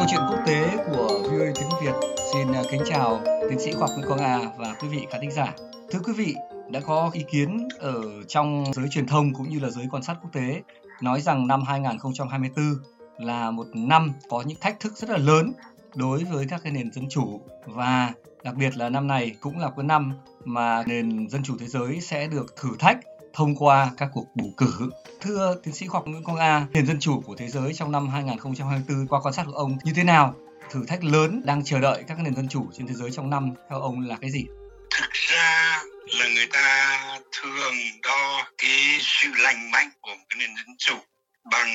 câu chuyện quốc tế của VOA tiếng Việt. Xin à, kính chào tiến sĩ khoa học Nguyễn Quang Hà và quý vị khán thính giả. Thưa quý vị, đã có ý kiến ở trong giới truyền thông cũng như là giới quan sát quốc tế nói rằng năm 2024 là một năm có những thách thức rất là lớn đối với các cái nền dân chủ và đặc biệt là năm này cũng là cái năm mà nền dân chủ thế giới sẽ được thử thách thông qua các cuộc bầu cử. Thưa tiến sĩ khoa học Nguyễn Quang A, nền dân chủ của thế giới trong năm 2024 qua quan sát của ông như thế nào? Thử thách lớn đang chờ đợi các nền dân chủ trên thế giới trong năm theo ông là cái gì? Thực ra là người ta thường đo cái sự lành mạnh của cái nền dân chủ bằng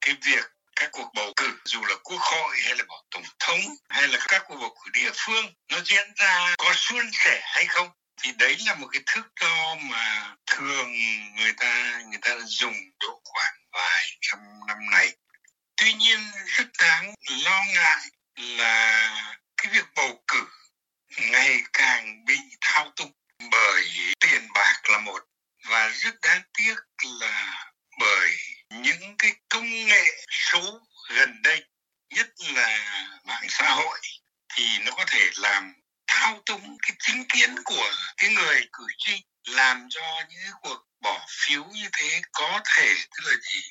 cái việc các cuộc bầu cử dù là quốc hội hay là bầu tổng thống hay là các cuộc bầu cử địa phương nó diễn ra có suôn sẻ hay không thì đấy là một cái thước đo mà thường người ta người ta dùng độ khoảng vài trăm năm này tuy nhiên, rất đáng lo ngại là cái việc bầu cử ngày càng bị thao túng bởi tiền bạc là một. Và rất đáng tiếc là bởi những cái công nghệ số gần đây, nhất là mạng xã hội, thì nó có thể làm thao túng cái chính kiến của cái người cử tri, làm cho những cái cuộc bỏ phiếu như thế có thể, tức là gì?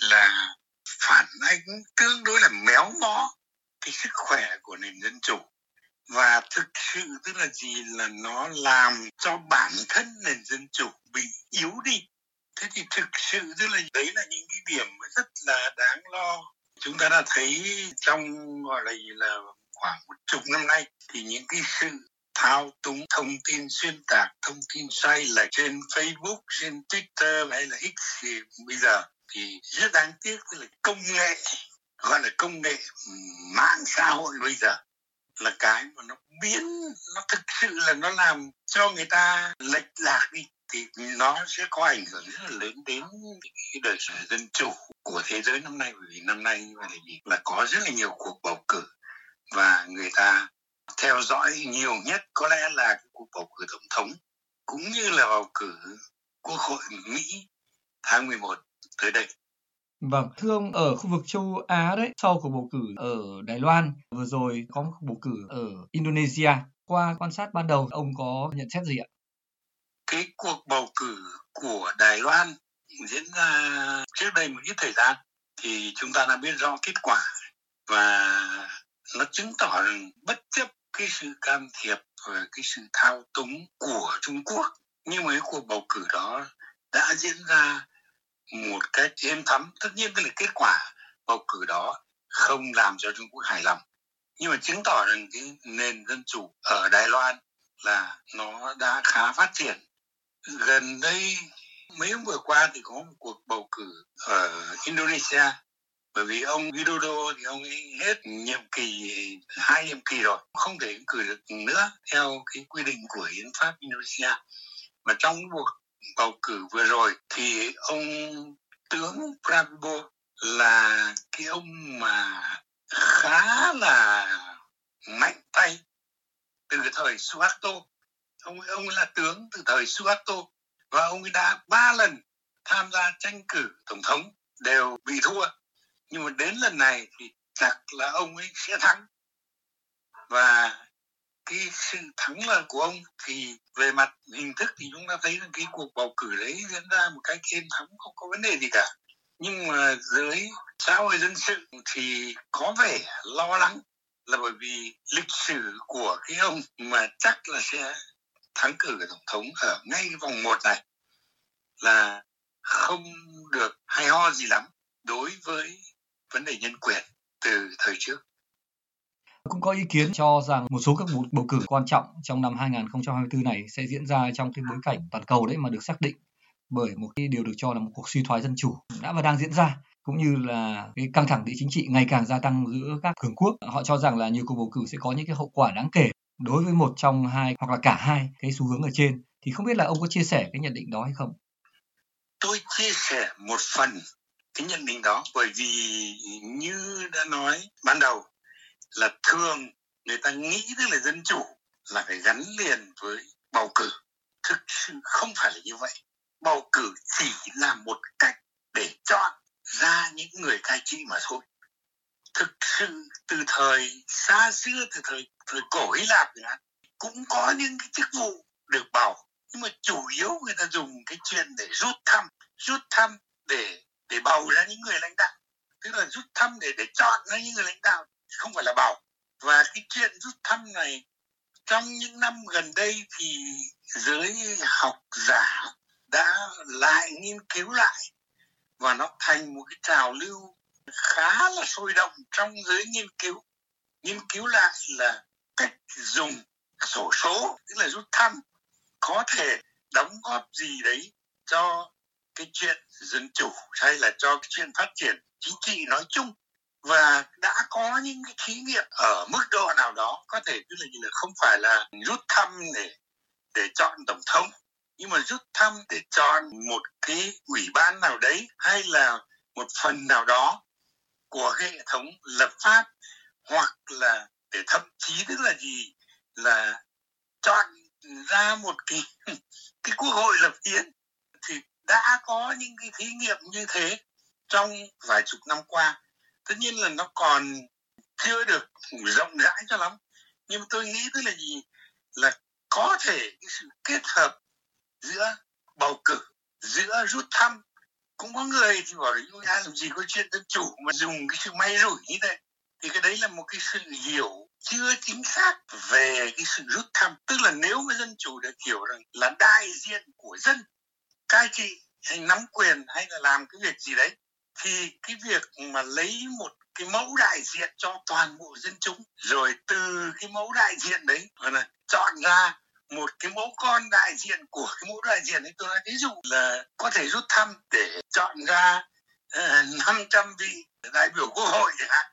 Là phản ánh tương đối là méo mó cái sức khỏe của nền dân chủ. Và thực sự tức là gì? Là nó làm cho bản thân nền dân chủ bị yếu đi. Thế thì thực sự tức là đấy là những cái điểm rất là đáng lo. Chúng ta đã thấy trong, gọi là gì là khoảng một chục năm nay thì những cái sự thao túng thông tin xuyên tạc thông tin sai lệch trên Facebook, trên Twitter hay là X thì bây giờ thì rất đáng tiếc là công nghệ gọi là công nghệ mạng xã hội bây giờ là cái mà nó biến nó thực sự là nó làm cho người ta lệch lạc đi thì nó sẽ có ảnh hưởng rất là lớn đến cái đời sống dân chủ của thế giới năm nay. Bởi vì năm nay là gì là có rất là nhiều cuộc bầu cử và người ta theo dõi nhiều nhất có lẽ là cuộc bầu cử tổng thống cũng như là bầu cử quốc hội Mỹ tháng 11 tới đây. Vâng, thưa ông ở khu vực châu Á đấy, sau cuộc bầu cử ở Đài Loan, vừa rồi có một cuộc bầu cử ở Indonesia. Qua quan sát ban đầu, ông có nhận xét gì ạ? Cái cuộc bầu cử của Đài Loan diễn ra trước đây một ít thời gian thì chúng ta đã biết rõ kết quả và nó chứng tỏ rằng bất chấp cái sự can thiệp và cái sự thao túng của Trung Quốc nhưng mà cái cuộc bầu cử đó đã diễn ra một cách êm thấm. Tất nhiên cái là kết quả bầu cử đó không làm cho Trung Quốc hài lòng. Nhưng mà chứng tỏ rằng cái nền dân chủ ở Đài Loan là nó đã khá phát triển. Gần đây, mấy hôm vừa qua thì có một cuộc bầu cử ở Indonesia bởi vì ông Widodo thì ông ấy hết nhiệm kỳ hai nhiệm kỳ rồi không thể cử được nữa theo cái quy định của hiến pháp Indonesia. Mà trong cuộc bầu cử vừa rồi thì ông tướng Prabowo là cái ông mà khá là mạnh tay từ thời Suharto. Ông ấy, ông ấy là tướng từ thời Suharto và ông ấy đã ba lần tham gia tranh cử tổng thống đều bị thua nhưng mà đến lần này thì chắc là ông ấy sẽ thắng. Và cái sự thắng lợi của ông thì về mặt hình thức thì chúng ta thấy rằng cái cuộc bầu cử đấy diễn ra một cách êm thắng không có vấn đề gì cả. Nhưng mà dưới xã hội dân sự thì có vẻ lo lắng là bởi vì lịch sử của cái ông mà chắc là sẽ thắng cử tổng thống ở ngay vòng một này là không được hay ho gì lắm đối với vấn đề nhân quyền từ thời trước. Cũng có ý kiến cho rằng một số các cuộc bầu cử quan trọng trong năm 2024 này sẽ diễn ra trong cái bối cảnh toàn cầu đấy mà được xác định bởi một cái điều được cho là một cuộc suy thoái dân chủ đã và đang diễn ra cũng như là cái căng thẳng địa chính trị ngày càng gia tăng giữa các cường quốc. Họ cho rằng là nhiều cuộc bầu cử sẽ có những cái hậu quả đáng kể đối với một trong hai hoặc là cả hai cái xu hướng ở trên. Thì không biết là ông có chia sẻ cái nhận định đó hay không? Tôi chia sẻ một phần cái nhận định đó. Bởi vì như đã nói ban đầu là thường người ta nghĩ tức là dân chủ là phải gắn liền với bầu cử. Thực sự không phải là như vậy. Bầu cử chỉ là một cách để chọn ra những người cai trị mà thôi. Thực sự từ thời xa xưa, từ thời thời cổ Hy Lạp cũng có những cái chức vụ được bầu nhưng mà chủ yếu người ta dùng cái chuyện để rút thăm rút thăm để để bầu ra những người lãnh đạo. Tức là rút thăm để để chọn ra những người lãnh đạo, không phải là bầu. Và cái chuyện rút thăm này, trong những năm gần đây thì giới học giả đã lại nghiên cứu lại và nó thành một cái trào lưu khá là sôi động trong giới nghiên cứu. Nghiên cứu lại là cách dùng sổ số, tức là rút thăm, có thể đóng góp gì đấy cho cái chuyện dân chủ hay là cho cái chuyện phát triển chính trị nói chung và đã có những cái thí nghiệm ở mức độ nào đó có thể tức là, là không phải là rút thăm để để chọn tổng thống nhưng mà rút thăm để chọn một cái ủy ban nào đấy hay là một phần nào đó của hệ thống lập pháp hoặc là để thậm chí tức là gì là chọn ra một cái cái quốc hội lập hiến thì đã có những cái thí nghiệm như thế trong vài chục năm qua. Tất nhiên là nó còn chưa được rộng rãi cho lắm. Nhưng mà tôi nghĩ tức là gì? Là có thể cái sự kết hợp giữa bầu cử, giữa rút thăm. Cũng có người thì bảo là chúng ta làm gì có chuyện dân chủ mà dùng cái sự may rủi như thế? Thì cái đấy là một cái sự hiểu chưa chính xác về cái sự rút thăm. Tức là nếu mà dân chủ được hiểu rằng là đại diện của dân cai trị hay nắm quyền hay là làm cái việc gì đấy thì cái việc mà lấy một cái mẫu đại diện cho toàn bộ dân chúng rồi từ cái mẫu đại diện đấy là chọn ra một cái mẫu con đại diện của cái mẫu đại diện ấy tôi nói ví dụ là có thể rút thăm để chọn ra ờ, uh, 500 vị đại biểu quốc hội chẳng hạn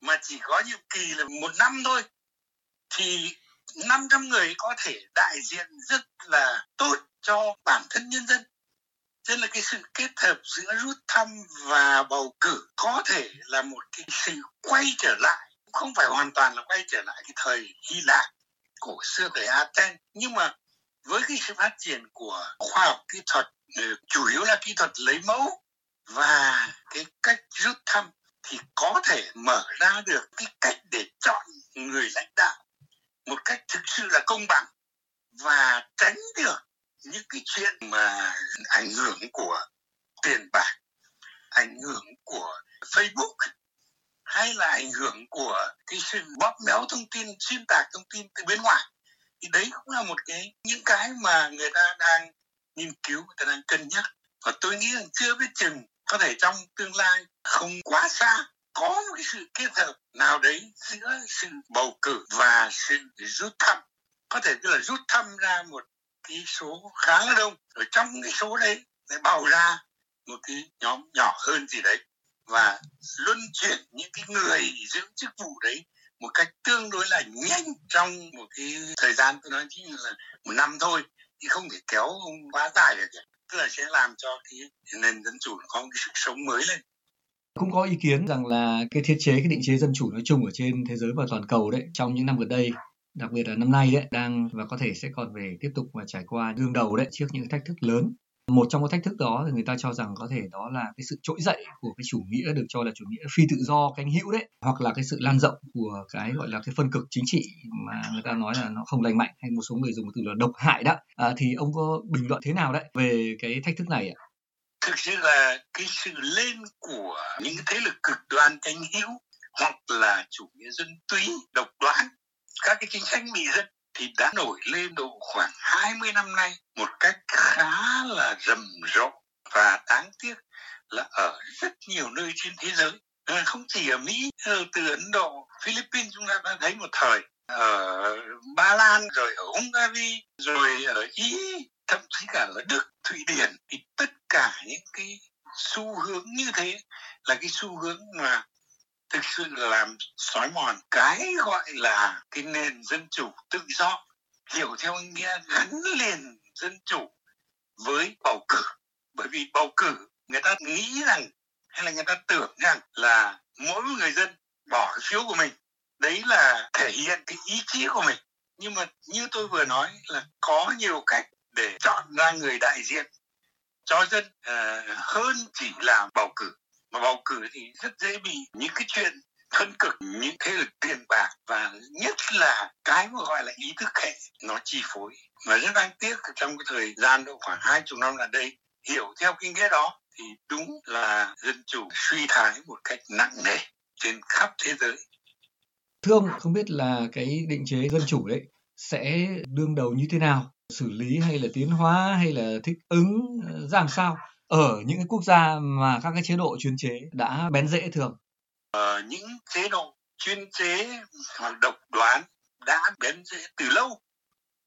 mà chỉ có nhiệm kỳ là một năm thôi thì 500 người có thể đại diện rất là tốt cho bản thân nhân dân thế nên là cái sự kết hợp giữa rút thăm và bầu cử có thể là một cái sự quay trở lại không phải hoàn toàn là quay trở lại cái thời Hy Lạp cổ xưa thời Athens. Nhưng mà với cái sự phát triển của khoa học kỹ thuật ừ, chủ yếu là kỹ thuật lấy mẫu và cái cách rút thăm, thì có thể mở ra được cái cách để chọn người lãnh đạo một cách thực sự là công bằng và tránh được những cái chuyện mà ảnh hưởng của tiền bạc, ảnh hưởng của facebook, hay là ảnh hưởng của cái sự bóp méo thông tin, xuyên tạc thông tin từ bên ngoài, thì đấy cũng là một cái, những cái mà người ta đang nghiên cứu, người ta đang cân nhắc. Và tôi nghĩ rằng chưa biết chừng có thể trong tương lai không quá xa, có một cái sự kết hợp nào đấy giữa sự bầu cử và sự rút thăm. Có thể tức là rút thăm ra một cái số khá là đông ở trong cái số đấy lại bầu ra một cái nhóm nhỏ hơn gì đấy và luân chuyển những cái người giữ chức vụ đấy một cách tương đối là nhanh trong một cái thời gian, tôi nói chính là một năm thôi thì không thể kéo quá dài được tức là sẽ làm cho cái nền dân chủ có một cái sức sống mới lên. Cũng có ý kiến rằng là cái thiết chế, cái định chế dân chủ nói chung ở trên thế giới và toàn cầu đấy, trong những năm gần đây đặc biệt là năm nay đấy đang và có thể sẽ còn về tiếp tục và trải qua đương đầu đấy trước những thách thức lớn một trong các thách thức đó thì người ta cho rằng có thể đó là cái sự trỗi dậy của cái chủ nghĩa được cho là chủ nghĩa phi tự do cánh hữu đấy hoặc là cái sự lan rộng của cái gọi là cái phân cực chính trị mà người ta nói là nó không lành mạnh hay một số người dùng từ là độc hại đó à, thì ông có bình luận thế nào đấy về cái thách thức này ạ? Thực sự là cái sự lên của những thế lực cực đoan cánh hữu hoặc là chủ nghĩa dân túy độc đoán các cái chính sách mỹ dân thì đã nổi lên độ khoảng 20 năm nay một cách khá là rầm rộ. Và đáng tiếc là ở rất nhiều nơi trên thế giới ờ, không chỉ ở Mỹ ờ, từ Ấn Độ, Philippines chúng ta đã thấy một thời ở Ba Lan, rồi ở Hungary, rồi ở Ý, thậm chí cả ở Đức, Thụy Điển. Thì tất cả những cái xu hướng như thế là cái xu hướng mà thực sự làm xói mòn. Cái gọi là cái nền dân chủ tự do hiểu theo nghĩa gắn liền dân chủ với bầu cử. Bởi vì bầu cử người ta nghĩ rằng hay là người ta tưởng rằng là mỗi người dân bỏ cái phiếu của mình đấy là thể hiện cái ý chí của mình. Nhưng mà như tôi vừa nói là có nhiều cách để chọn ra người đại diện cho dân uh, hơn chỉ là bầu cử mà bầu cử thì rất dễ bị những cái chuyện thân cực, những thế lực tiền bạc và nhất là cái mà gọi là ý thức hệ, nó chi phối. Mà rất đáng tiếc trong cái thời gian độ khoảng hai chục năm là đây, hiểu theo cái nghĩa đó thì đúng là dân chủ suy thái một cách nặng nề trên khắp thế giới. Thưa ông, không biết là cái định chế dân chủ đấy sẽ đương đầu như thế nào? Xử lý hay là tiến hóa hay là thích ứng ờ, ra làm sao? Ở những cái quốc gia mà các cái chế độ chuyên chế đã bén rễ thường. Ờ, những chế độ chuyên chế hoặc độc đoán đã bén rễ từ lâu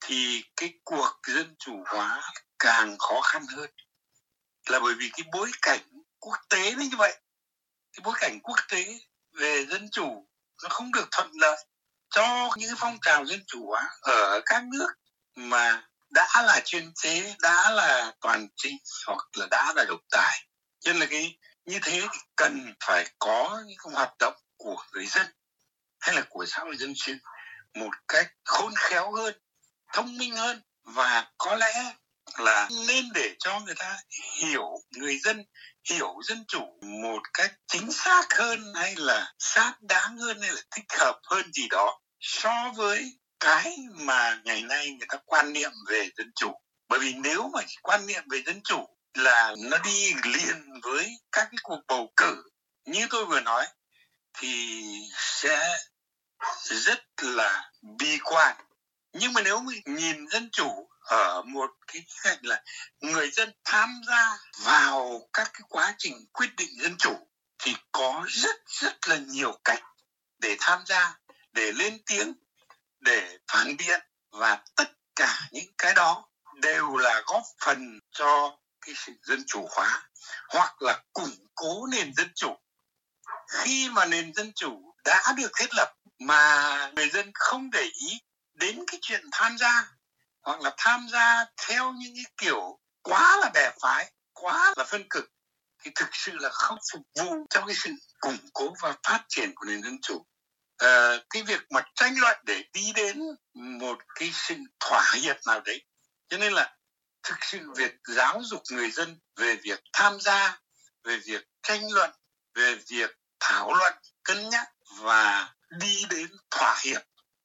thì cái cuộc dân chủ hóa càng khó khăn hơn. Là bởi vì cái bối cảnh quốc tế như vậy. Cái bối cảnh quốc tế về dân chủ nó không được thuận lợi cho những phong trào dân chủ hóa ở các nước mà đã là chuyên chế, đã là toàn trị hoặc là đã là độc tài. Cho nên là cái, như thế thì cần phải có những hoạt động của người dân hay là của xã hội dân sự một cách khôn khéo hơn, thông minh hơn và có lẽ là nên để cho người ta hiểu, người dân hiểu dân chủ một cách chính xác hơn hay là xác đáng hơn hay là thích hợp hơn gì đó so với cái mà ngày nay người ta quan niệm về dân chủ. Bởi vì nếu mà quan niệm về dân chủ là nó đi liền với các cái cuộc bầu cử, như tôi vừa nói, thì sẽ rất là bi quan. Nhưng mà nếu mình nhìn dân chủ ở một cái cạnh là người dân tham gia vào các cái quá trình quyết định dân chủ, thì có rất rất là nhiều cách để tham gia, để lên tiếng để phản biện và tất cả những cái đó đều là góp phần cho cái sự dân chủ hóa hoặc là củng cố nền dân chủ. Khi mà nền dân chủ đã được thiết lập mà người dân không để ý đến cái chuyện tham gia hoặc là tham gia theo những cái kiểu quá là bè phái, quá là phân cực, thì thực sự là không phục vụ cho cái sự củng cố và phát triển của nền dân chủ. Ờ, cái việc mà tranh luận để đi đến một cái sự thỏa hiệp nào đấy. Cho nên là thực sự việc giáo dục người dân về việc tham gia, về việc tranh luận, về việc thảo luận, cân nhắc và đi đến thỏa hiệp.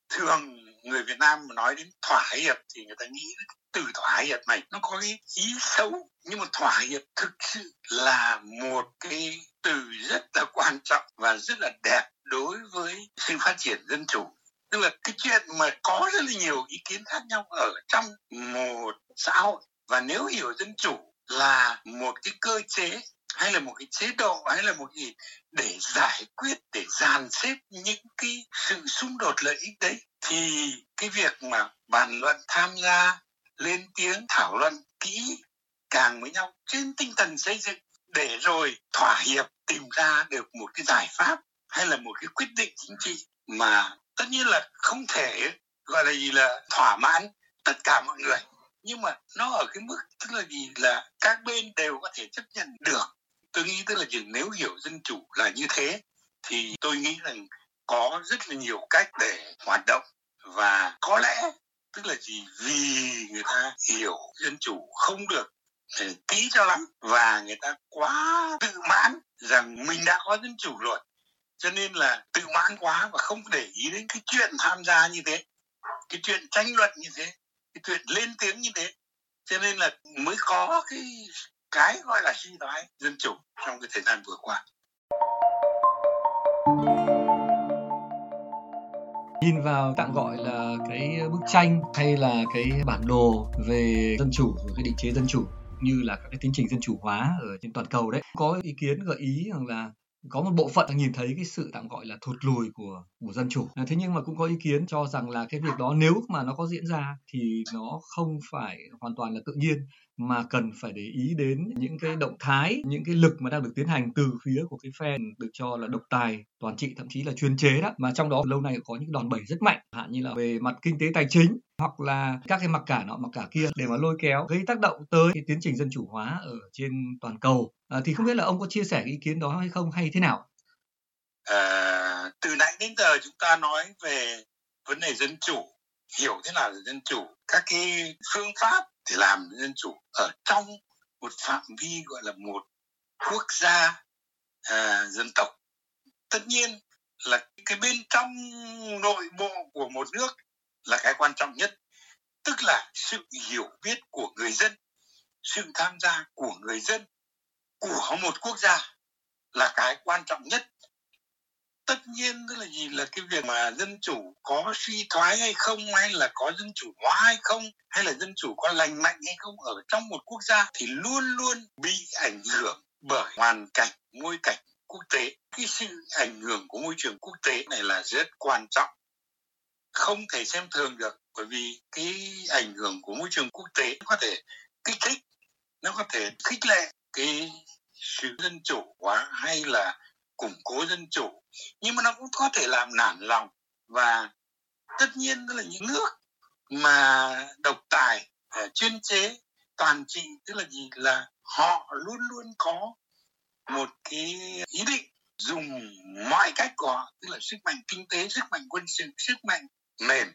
Thường người Việt Nam mà nói đến thỏa hiệp thì người ta nghĩ từ thỏa hiệp này nó có cái ý xấu, nhưng mà thỏa hiệp thực sự là một cái từ rất là quan trọng và rất là đẹp đối với sự phát triển dân chủ. Tức là cái chuyện mà có rất là nhiều ý kiến khác nhau ở trong một xã hội, và nếu hiểu dân chủ là một cái cơ chế, hay là một cái chế độ, hay là một gì để giải quyết, để dàn xếp những cái sự xung đột lợi ích đấy, thì cái việc mà bàn luận, tham gia lên tiếng thảo luận kỹ càng với nhau trên tinh thần xây dựng để rồi thỏa hiệp tìm ra được một cái giải pháp hay là một cái quyết định chính trị mà tất nhiên là không thể gọi là gì là thỏa mãn tất cả mọi người. Nhưng mà nó ở cái mức tức là gì là các bên đều có thể chấp nhận được. Tôi nghĩ tức là nếu hiểu dân chủ là như thế, thì tôi nghĩ rằng có rất là nhiều cách để hoạt động và có lẽ tức là gì? Vì người ta hiểu dân chủ không được kỹ cho lắm. Và người ta quá tự mãn rằng mình đã có dân chủ rồi. Cho nên là tự mãn quá và không để ý đến cái chuyện tham gia như thế, cái chuyện tranh luận như thế, cái chuyện lên tiếng như thế. Cho nên là mới có cái cái gọi là suy thoái dân chủ trong cái thời gian vừa qua. Nhìn vào tạm gọi là cái bức tranh hay là cái bản đồ về dân chủ rồi cái định chế dân chủ, như là các cái tiến trình dân chủ hóa ở trên toàn cầu đấy. Có ý kiến, gợi ý rằng là có một bộ phận nhìn thấy cái sự tạm gọi là thụt lùi của của dân chủ. À, thế nhưng mà cũng có ý kiến cho rằng là cái việc đó nếu mà nó có diễn ra thì nó không phải hoàn toàn là tự nhiên mà cần phải để ý đến những cái động thái những cái lực mà đang được tiến hành từ phía của cái phe được cho là độc tài toàn trị thậm chí là chuyên chế đó. Mà trong đó lâu nay có những đòn bẩy rất mạnh hạn như là về mặt kinh tế tài chính hoặc là các cái mặc cả nọ mặc cả kia để mà lôi kéo gây tác động tới cái tiến trình dân chủ hóa ở trên toàn cầu. À, thì không biết là ông có chia sẻ ý kiến đó hay không hay thế nào? À, từ nãy đến giờ chúng ta nói về vấn đề dân chủ hiểu thế nào là dân chủ các cái phương pháp để làm dân chủ ở trong một phạm vi gọi là một quốc gia à, dân tộc. Tất nhiên là cái bên trong nội bộ của một nước là cái quan trọng nhất tức là sự hiểu biết của người dân sự tham gia của người dân của một quốc gia là cái quan trọng nhất tất nhiên tức là gì? Là cái việc mà dân chủ có suy thoái hay không, hay là có dân chủ hóa hay không, hay là dân chủ có lành mạnh hay không, ở trong một quốc gia thì luôn luôn bị ảnh hưởng bởi hoàn cảnh, môi cảnh quốc tế. Cái sự ảnh hưởng của môi trường quốc tế này là rất quan trọng. Không thể xem thường được, bởi vì cái ảnh hưởng của môi trường quốc tế có thể kích thích, nó có thể khích lệ cái sự dân chủ hóa hay là củng cố dân chủ, nhưng mà nó cũng có thể làm nản lòng. Và tất nhiên đó là những nước mà độc tài ờ, chuyên chế, toàn trị, tức là gì? Là họ luôn luôn có một cái ý định dùng mọi cách của họ, tức là sức mạnh kinh tế, sức mạnh quân sự, sức mạnh mềm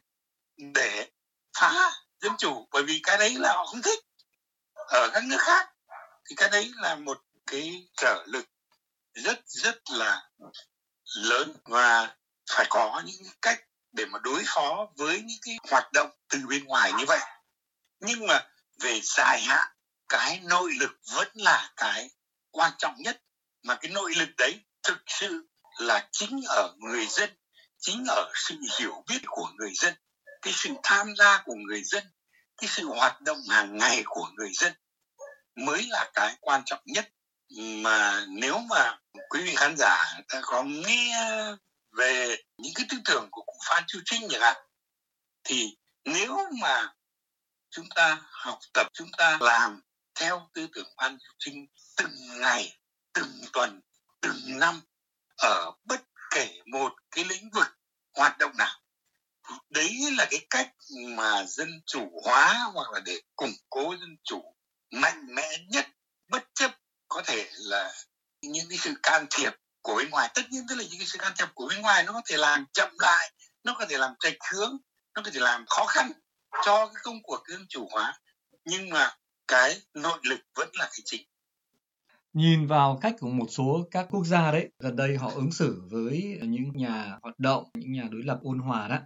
để phá dân chủ. Bởi vì cái đấy là họ không thích. Ở các nước khác thì cái đấy là một cái trở lực rất rất là lớn và phải có những cách để mà đối phó với những cái hoạt động từ bên ngoài như vậy. Nhưng mà về dài hạn, cái nội lực vẫn là cái quan trọng nhất. Mà cái nội lực đấy thực sự là chính ở người dân, chính ở sự hiểu biết của người dân, cái sự tham gia của người dân, cái sự hoạt động hàng ngày của người dân mới là cái quan trọng nhất mà nếu mà quý vị khán giả ta có nghe về những cái tư tưởng của cụ Phan Chu Trinh chẳng hạn, thì nếu mà chúng ta học tập, chúng ta làm theo tư tưởng Phan Chu Trinh từng ngày, từng tuần, từng năm ở bất kể một cái lĩnh vực hoạt động nào, đấy là cái cách mà dân chủ hóa hoặc là để củng cố dân chủ mạnh mẽ nhất, bất chấp có thể là những cái sự can thiệp của bên ngoài. Tất nhiên tức là những cái sự can thiệp của bên ngoài nó có thể làm chậm lại, nó có thể làm trạch hướng, nó có thể làm khó khăn cho cái công cuộc dân chủ hóa. Nhưng mà cái nội lực vẫn là cái chính. Nhìn vào cách của một số các quốc gia đấy, gần đây họ ứng xử với những nhà hoạt động, những nhà đối lập ôn hòa đó.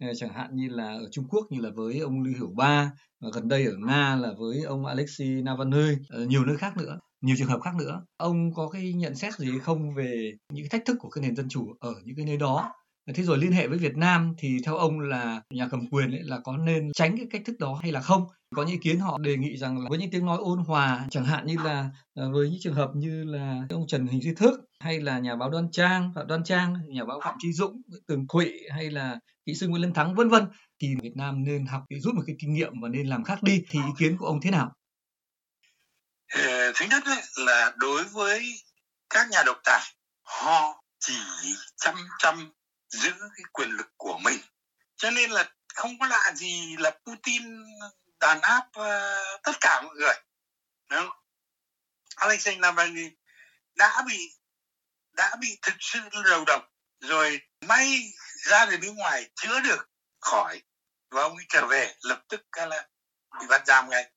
Ờ, chẳng hạn như là ở Trung Quốc như là với ông Lưu Hiểu Ba, và gần đây ở Nga là với ông Alexei Navalny ờ, nhiều nơi khác nữa nhiều trường hợp khác nữa. Ông có cái nhận xét gì không về những thách thức của cái nền dân chủ ở những cái nơi đó? Thế rồi liên hệ với Việt Nam thì theo ông là nhà cầm quyền ấy là có nên tránh cái cách thức đó hay là không? Có những ý kiến họ đề nghị rằng là với những tiếng nói ôn hòa, chẳng hạn như là ờ, với những trường hợp như là ông Trần Hình Duy Thức hay là nhà báo Đoan Trang, Phạm Đoan Trang, nhà báo Phạm Trí Dũng, Tường Thụy hay là kỹ sư Nguyễn Lân Thắng, vân vân. Thì Việt Nam nên học, rút một cái kinh nghiệm và nên làm khác đi. Thì ý kiến của ông thế nào? Ờ, thứ nhất ấy, là đối với các nhà độc tài họ chỉ chăm chăm giữ cái quyền lực của mình. Cho nên là không có lạ gì là Putin đàn áp uh, tất cả mọi người. Đúng không? Alexei Navalny đã bị đã bị thực sự đầu độc rồi may ra đến nước ngoài chữa được khỏi và ông ấy trở về lập tức là bị bắt giam ngay.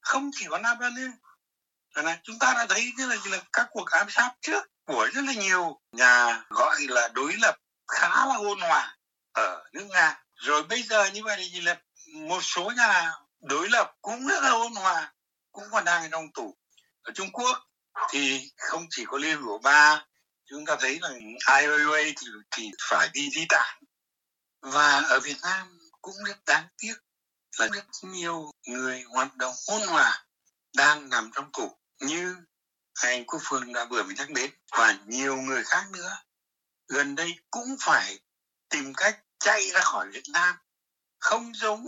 Không chỉ có Navalny là chúng ta đã thấy như là, như là các cuộc ám sát trước của rất là nhiều nhà gọi là đối lập khá là ôn hòa ở nước nga. Rồi bây giờ như vậy thì là một số nhà đối lập cũng rất là ôn hòa cũng còn đang trong tù. Ở trung quốc thì không chỉ có liên của ba chúng ta thấy là ai thì, thì phải đi di tản. Và ở Việt Nam cũng rất đáng tiếc là rất nhiều người hoạt động ôn hòa đang nằm trong tù như anh Quốc Phương đã vừa mới nhắc đến và nhiều người khác nữa. Gần đây cũng phải tìm cách chạy ra khỏi Việt Nam. Không giống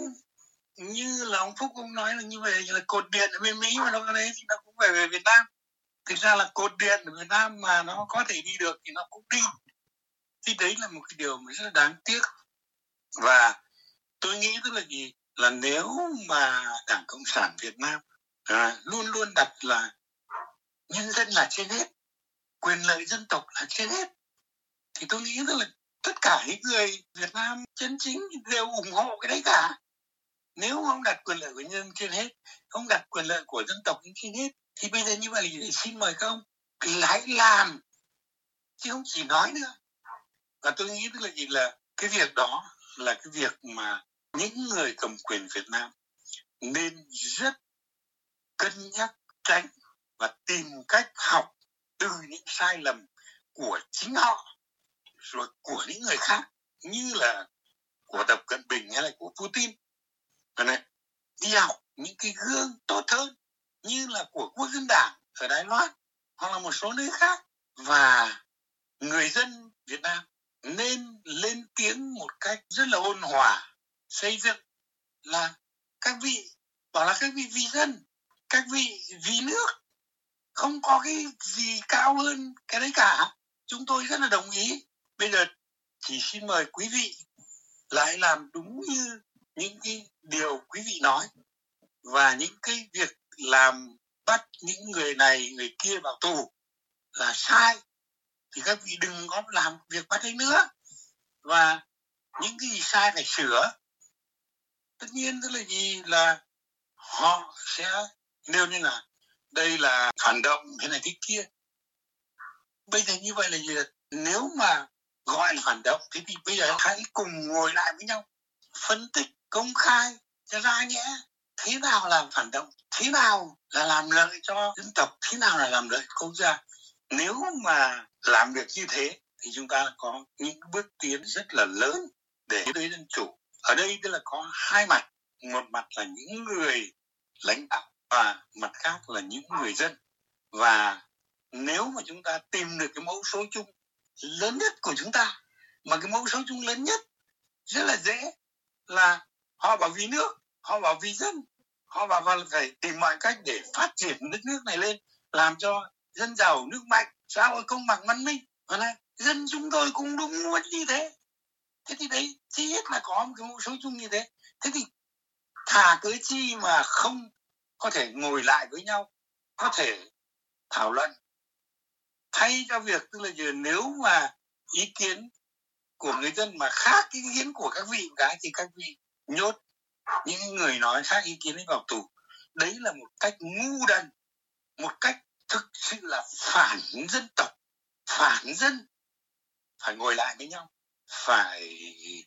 như là ông Phúc cũng nói là như vậy là cột điện ở bên Mỹ mà nó có đấy thì nó cũng phải về Việt Nam. Thực ra là cột điện ở Việt Nam mà nó có thể đi được thì nó cũng đi. Thì đấy là một cái điều mà rất là đáng tiếc. Và tôi nghĩ tức là gì? Là nếu mà đảng cộng sản việt nam à, luôn luôn đặt là nhân dân là trên hết, quyền lợi dân tộc là trên hết. Thì tôi nghĩ rằng là tất cả những người Việt Nam chân chính đều ủng hộ cái đấy cả. Nếu không đặt quyền lợi của nhân dân trên hết không đặt quyền lợi của dân tộc trên hết, thì bây giờ như vậy thì xin mời các ông hãy làm, chứ không chỉ nói nữa. Và tôi nghĩ tức là gì là cái việc đó là cái việc mà những người cầm quyền Việt Nam nên rất cân nhắc tránh và tìm cách học từ những sai lầm của chính họ rồi của những người khác như là của Tập Cận Bình hay là của Putin. Này, đi học những cái gương tốt hơn như là của quốc dân đảng ở Đài Loan hoặc là một số nơi khác. Và người dân Việt Nam nên lên tiếng một cách rất là ôn hòa xây dựng là các vị bảo là các vị vì dân các vị vì nước không có cái gì cao hơn cái đấy cả. Chúng tôi rất là đồng ý. Bây giờ chỉ xin mời quý vị lại làm đúng như những cái điều quý vị nói và những cái việc làm bắt những người này, người kia vào tù là sai. Thì các vị đừng có làm việc bắt ấy nữa. Và những cái gì sai phải sửa. Tất nhiên tức là gì? Là họ sẽ nêu như là đây là phản động, thế này thế kia. Bây giờ như vậy là gì? Nếu mà gọi là phản động, thế thì bây giờ hãy cùng ngồi lại với nhau, phân tích, công khai cho ra nhẽ thế nào là phản động? Thế nào là làm lợi cho dân tộc? Thế nào là làm lợi quốc gia? Nếu mà làm được như thế, thì chúng ta có những bước tiến rất là lớn để tới dân chủ. Ở đây tức là có hai mặt. Một mặt là những người lãnh đạo và mặt khác là những người dân. Và nếu mà chúng ta tìm được cái mẫu số chung lớn nhất của chúng ta, mà cái mẫu số chung lớn nhất rất là dễ là họ bảo vì nước, họ bảo vì dân, họ bảo và phải tìm mọi cách để phát triển đất nước này lên, làm cho dân giàu, nước mạnh, xã hội công bằng, văn minh. Và này dân chúng tôi cũng đúng muốn như thế. Thế thì đấy thứ nhất là có một cái mẫu số chung như thế. Thế thì thà cớ chi mà không có thể ngồi lại với nhau, có thể thảo luận. Thay cho việc, tức là nếu mà ý kiến của người dân mà khác ý kiến của các vị cái thì các vị nhốt những người nói khác ý kiến ấy vào tù. Đấy là một cách ngu đần, một cách thực sự là phản dân tộc, phản dân. Phải ngồi lại với nhau, phải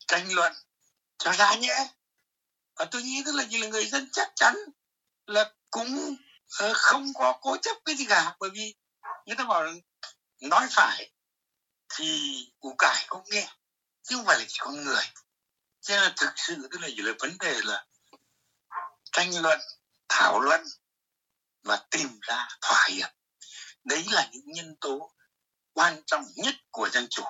tranh luận cho ra nhẽ. Và tôi nghĩ tức là như là người dân chắc chắn là cũng ờ, không có cố chấp cái gì cả. Bởi vì người ta bảo là nói phải thì củ cải cũng nghe, chứ không phải là chỉ con người. Cho nên là thực sự tức là chỉ là vấn đề là tranh luận, thảo luận và tìm ra thỏa hiệp. Đấy là những nhân tố quan trọng nhất của dân chủ.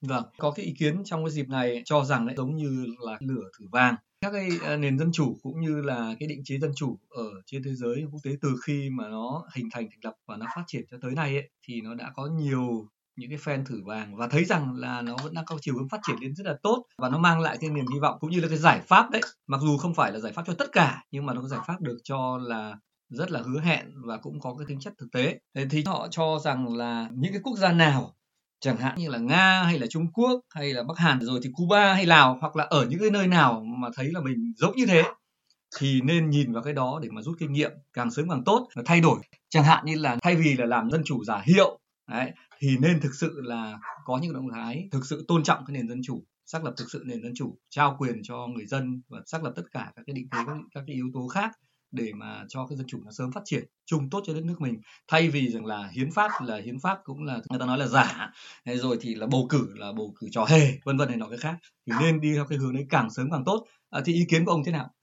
Vâng, có cái ý kiến trong cái dịp này cho rằng lại giống như là lửa thử vàng. Các cái à, nền dân chủ cũng như là cái định chế dân chủ ở trên thế giới quốc tế từ khi mà nó hình thành thành lập và nó phát triển cho tới nay ấy, thì nó đã có nhiều những cái fan thử vàng và thấy rằng là nó vẫn đang có chiều hướng phát triển lên rất là tốt và nó mang lại cái niềm hy vọng cũng như là cái giải pháp đấy mặc dù không phải là giải pháp cho tất cả nhưng mà nó có giải pháp được cho là rất là hứa hẹn và cũng có cái tính chất thực tế thì họ cho rằng là những cái quốc gia nào chẳng hạn như là Nga hay là Trung Quốc hay là Bắc Hàn rồi thì Cuba hay Lào hoặc là ở những cái nơi nào mà thấy là mình giống như thế thì nên nhìn vào cái đó để mà rút kinh nghiệm càng sớm càng tốt và thay đổi. Chẳng hạn như là thay vì là làm dân chủ giả hiệu đấy, thì nên thực sự là có những động thái thực sự tôn trọng cái nền dân chủ xác lập thực sự nền dân chủ trao quyền cho người dân và xác lập tất cả các cái định thế các, các cái yếu tố khác để mà cho cái dân chủ nó sớm phát triển chung tốt cho đất nước mình. Thay vì rằng là hiến pháp là hiến pháp cũng là người ta nói là giả rồi thì là bầu cử là bầu cử trò hề vân vân này nọ cái khác. Thì nên đi theo cái hướng đấy càng sớm càng tốt. À, thì ý kiến của ông thế nào?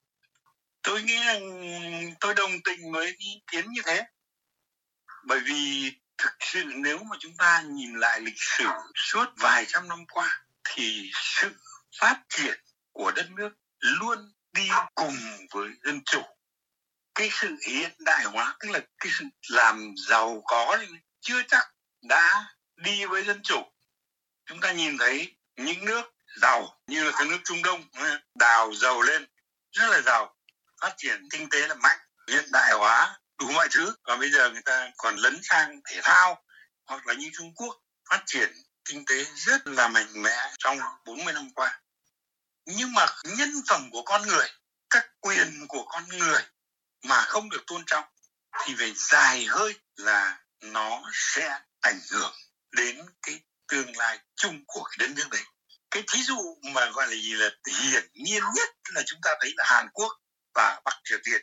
Tôi nghĩ là tôi đồng tình với ý kiến như thế. Bởi vì thực sự nếu mà chúng ta nhìn lại lịch sử suốt vài trăm năm qua thì sự phát triển của đất nước luôn đi cùng với dân chủ cái sự hiện đại hóa, tức là cái sự làm giàu có chưa chắc đã đi với dân chủ. Chúng ta nhìn thấy những nước giàu như là cái nước trung đông đào giàu lên, rất là giàu, phát triển kinh tế là mạnh, hiện đại hóa đủ mọi thứ. Và bây giờ người ta còn lấn sang thể thao, hoặc là như Trung Quốc, phát triển kinh tế rất là mạnh mẽ trong 40 năm qua. Nhưng mà nhân phẩm của con người, các quyền của con người mà không được tôn trọng, thì về dài hơi là nó sẽ ảnh hưởng đến cái tương lai chung của cái đất nước đấy. Cái thí dụ mà gọi là gì là hiển nhiên nhất là chúng ta thấy là Hàn Quốc và Bắc Triều Tiên.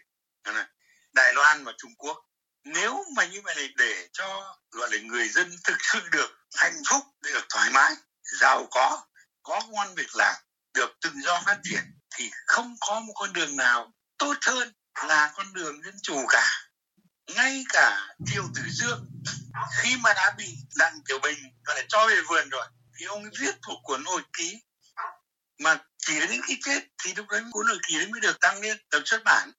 Đài Loan và Trung Quốc. Nếu mà như vậy để cho gọi là người dân thực sự được hạnh phúc, được thoải mái, giàu có có công an việc làm, được tự do phát triển, thì không có một con đường nào tốt hơn là con đường dân chủ cả. Ngay cả triều tử dương, khi mà đã bị đặng tiểu bình, gọi là, cho về vườn rồi, thì ông viết một cuốn hồi ký. Mà chỉ đến khi chết thì lúc đấy cuốn hồi ký đấy mới được đăng lên tập xuất bản.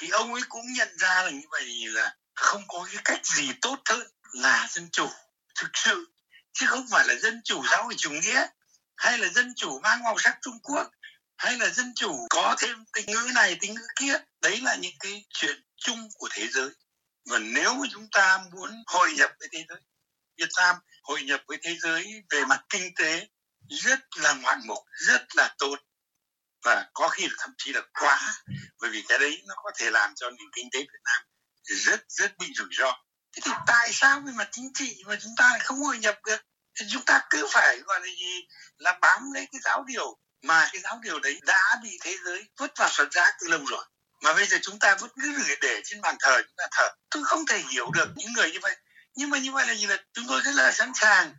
Thì ông ấy cũng nhận ra là như vậy là không có cái cách gì tốt hơn là dân chủ, thực sự. Chứ không phải là dân chủ giáo hội chủ nghĩa hay là dân chủ mang màu sắc Trung Quốc hay là dân chủ có thêm tính ngữ này, tính ngữ kia? Đấy là những cái chuyện chung của thế giới. Và nếu mà chúng ta muốn hội nhập với thế giới, Việt Nam hội nhập với thế giới về mặt kinh tế rất là ngoạn mục, rất là tốt. Và có khi là thậm chí là quá, bởi vì cái đấy nó có thể làm cho nền kinh tế Việt Nam rất rất bị rủi ro. Thế thì tại sao về mặt chính trị mà chúng ta lại không hội nhập được? Thì chúng ta cứ phải, gọi là gì, là bám lấy cái giáo điều mà cái giáo điều đấy đã bị thế giới vứt vào sọt rác từ lâu rồi. Mà bây giờ chúng ta vẫn cứ để, để trên bàn thờ chúng ta thờ. Tôi không thể hiểu được những người như vậy. Nhưng mà như vậy là gì là chúng tôi rất là sẵn sàng.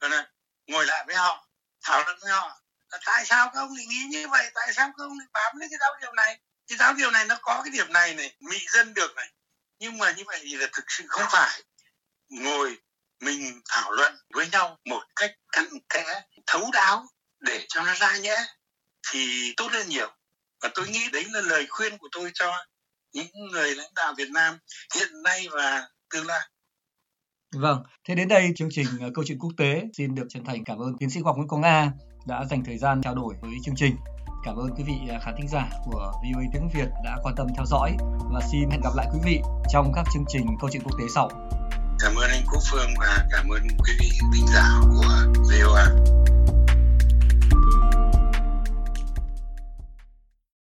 Là ngồi lại với họ thảo luận với họ. Là tại sao các ông lại nghĩ như vậy? Tại sao các ông lại bám lấy cái giáo điều này? Cái giáo điều này nó có cái điểm này này mị dân được này. Nhưng mà như vậy thì là thực sự không phải. Ngồi mình thảo luận với nhau một cách cặn kẽ thấu đáo để cho nó ra nhẽ thì tốt hơn nhiều và tôi nghĩ đấy là lời khuyên của tôi cho những người lãnh đạo Việt Nam hiện nay và tương lai Vâng, thế đến đây chương trình uh, câu chuyện quốc tế xin được chân thành cảm ơn tiến sĩ Hoàng Nguyễn Quang Nga đã dành thời gian trao đổi với chương trình. Cảm ơn quý vị uh, khán thính giả của VOA tiếng Việt đã quan tâm theo dõi và xin hẹn gặp lại quý vị trong các chương trình câu chuyện quốc tế sau. Cảm ơn anh Quốc Phương và cảm ơn quý vị thính giả thank you